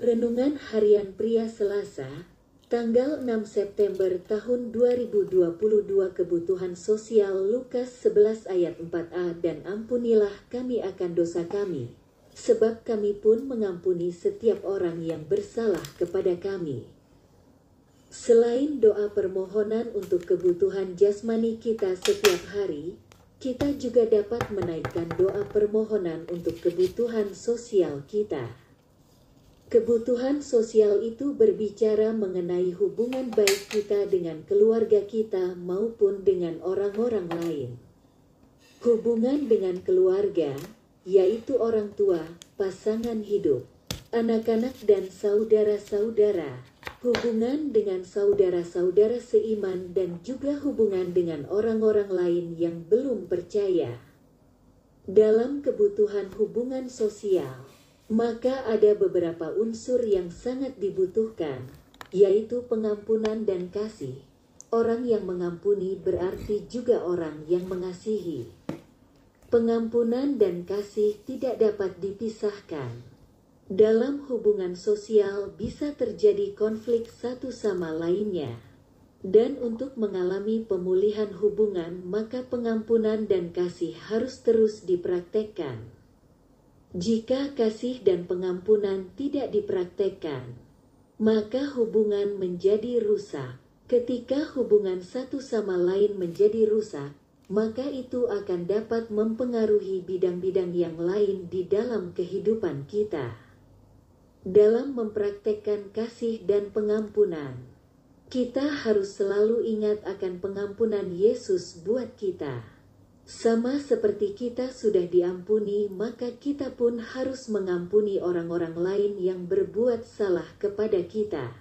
Renungan Harian Pria Selasa, tanggal 6 September tahun 2022 Kebutuhan Sosial Lukas 11 ayat 4a dan ampunilah kami akan dosa kami, sebab kami pun mengampuni setiap orang yang bersalah kepada kami. Selain doa permohonan untuk kebutuhan jasmani kita setiap hari, kita juga dapat menaikkan doa permohonan untuk kebutuhan sosial kita. Kebutuhan sosial itu berbicara mengenai hubungan baik kita dengan keluarga kita maupun dengan orang-orang lain. Hubungan dengan keluarga, yaitu orang tua, pasangan hidup, anak-anak, dan saudara-saudara, hubungan dengan saudara-saudara seiman, dan juga hubungan dengan orang-orang lain yang belum percaya. Dalam kebutuhan hubungan sosial, maka ada beberapa unsur yang sangat dibutuhkan, yaitu pengampunan dan kasih. Orang yang mengampuni berarti juga orang yang mengasihi. Pengampunan dan kasih tidak dapat dipisahkan. Dalam hubungan sosial bisa terjadi konflik satu sama lainnya. Dan untuk mengalami pemulihan hubungan, maka pengampunan dan kasih harus terus dipraktekkan. Jika kasih dan pengampunan tidak dipraktekkan, maka hubungan menjadi rusak. Ketika hubungan satu sama lain menjadi rusak, maka itu akan dapat mempengaruhi bidang-bidang yang lain di dalam kehidupan kita. Dalam mempraktekkan kasih dan pengampunan, kita harus selalu ingat akan pengampunan Yesus buat kita. Sama seperti kita sudah diampuni, maka kita pun harus mengampuni orang-orang lain yang berbuat salah kepada kita.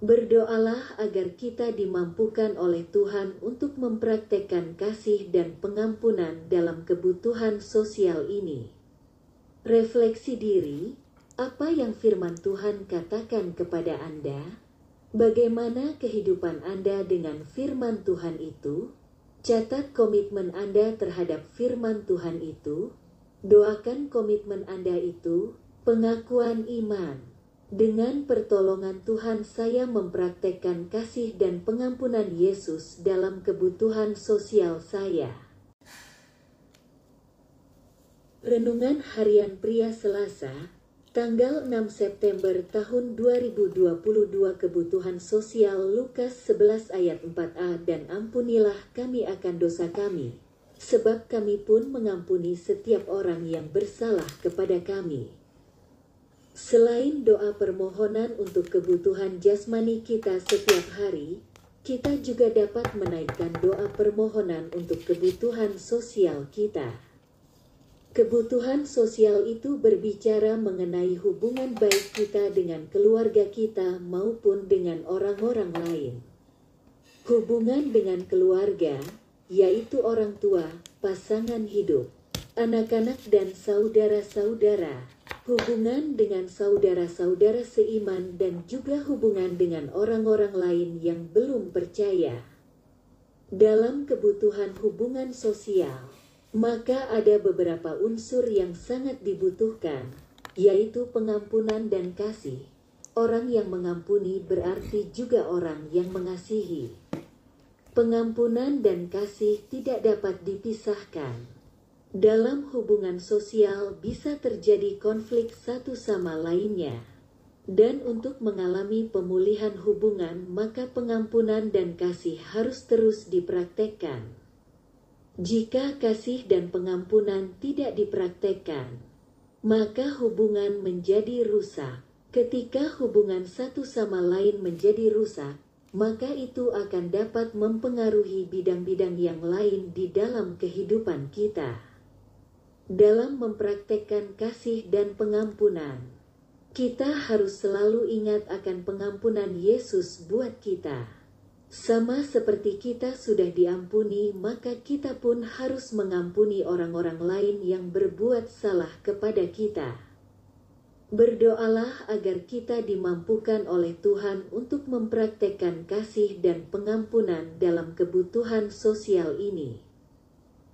Berdoalah agar kita dimampukan oleh Tuhan untuk mempraktekkan kasih dan pengampunan dalam kebutuhan sosial ini. Refleksi diri, apa yang firman Tuhan katakan kepada Anda? Bagaimana kehidupan Anda dengan firman Tuhan itu? Catat komitmen Anda terhadap firman Tuhan itu. Doakan komitmen Anda itu, pengakuan iman. Dengan pertolongan Tuhan saya mempraktekkan kasih dan pengampunan Yesus dalam kebutuhan sosial saya. Renungan Harian Pria Selasa Tanggal 6 September tahun 2022 Kebutuhan Sosial Lukas 11 ayat 4a dan ampunilah kami akan dosa kami, sebab kami pun mengampuni setiap orang yang bersalah kepada kami. Selain doa permohonan untuk kebutuhan jasmani kita setiap hari, kita juga dapat menaikkan doa permohonan untuk kebutuhan sosial kita. Kebutuhan sosial itu berbicara mengenai hubungan baik kita dengan keluarga kita maupun dengan orang-orang lain. Hubungan dengan keluarga, yaitu orang tua, pasangan hidup, anak-anak, dan saudara-saudara, hubungan dengan saudara-saudara seiman, dan juga hubungan dengan orang-orang lain yang belum percaya. Dalam kebutuhan hubungan sosial, maka ada beberapa unsur yang sangat dibutuhkan, yaitu pengampunan dan kasih. Orang yang mengampuni berarti juga orang yang mengasihi. Pengampunan dan kasih tidak dapat dipisahkan. Dalam hubungan sosial bisa terjadi konflik satu sama lainnya. Dan untuk mengalami pemulihan hubungan, maka pengampunan dan kasih harus terus dipraktekkan. Jika kasih dan pengampunan tidak dipraktekkan, maka hubungan menjadi rusak. Ketika hubungan satu sama lain menjadi rusak, maka itu akan dapat mempengaruhi bidang-bidang yang lain di dalam kehidupan kita. Dalam mempraktekkan kasih dan pengampunan, kita harus selalu ingat akan pengampunan Yesus buat kita. Sama seperti kita sudah diampuni, maka kita pun harus mengampuni orang-orang lain yang berbuat salah kepada kita. Berdoalah agar kita dimampukan oleh Tuhan untuk mempraktekkan kasih dan pengampunan dalam kebutuhan sosial ini.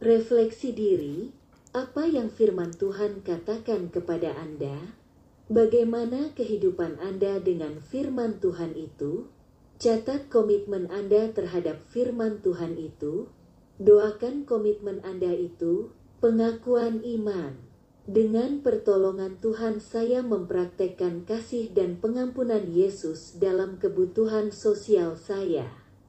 Refleksi diri, apa yang firman Tuhan katakan kepada Anda? Bagaimana kehidupan Anda dengan firman Tuhan itu? Catat komitmen Anda terhadap firman Tuhan itu. Doakan komitmen Anda itu, pengakuan iman. Dengan pertolongan Tuhan saya mempraktekkan kasih dan pengampunan Yesus dalam kebutuhan sosial saya.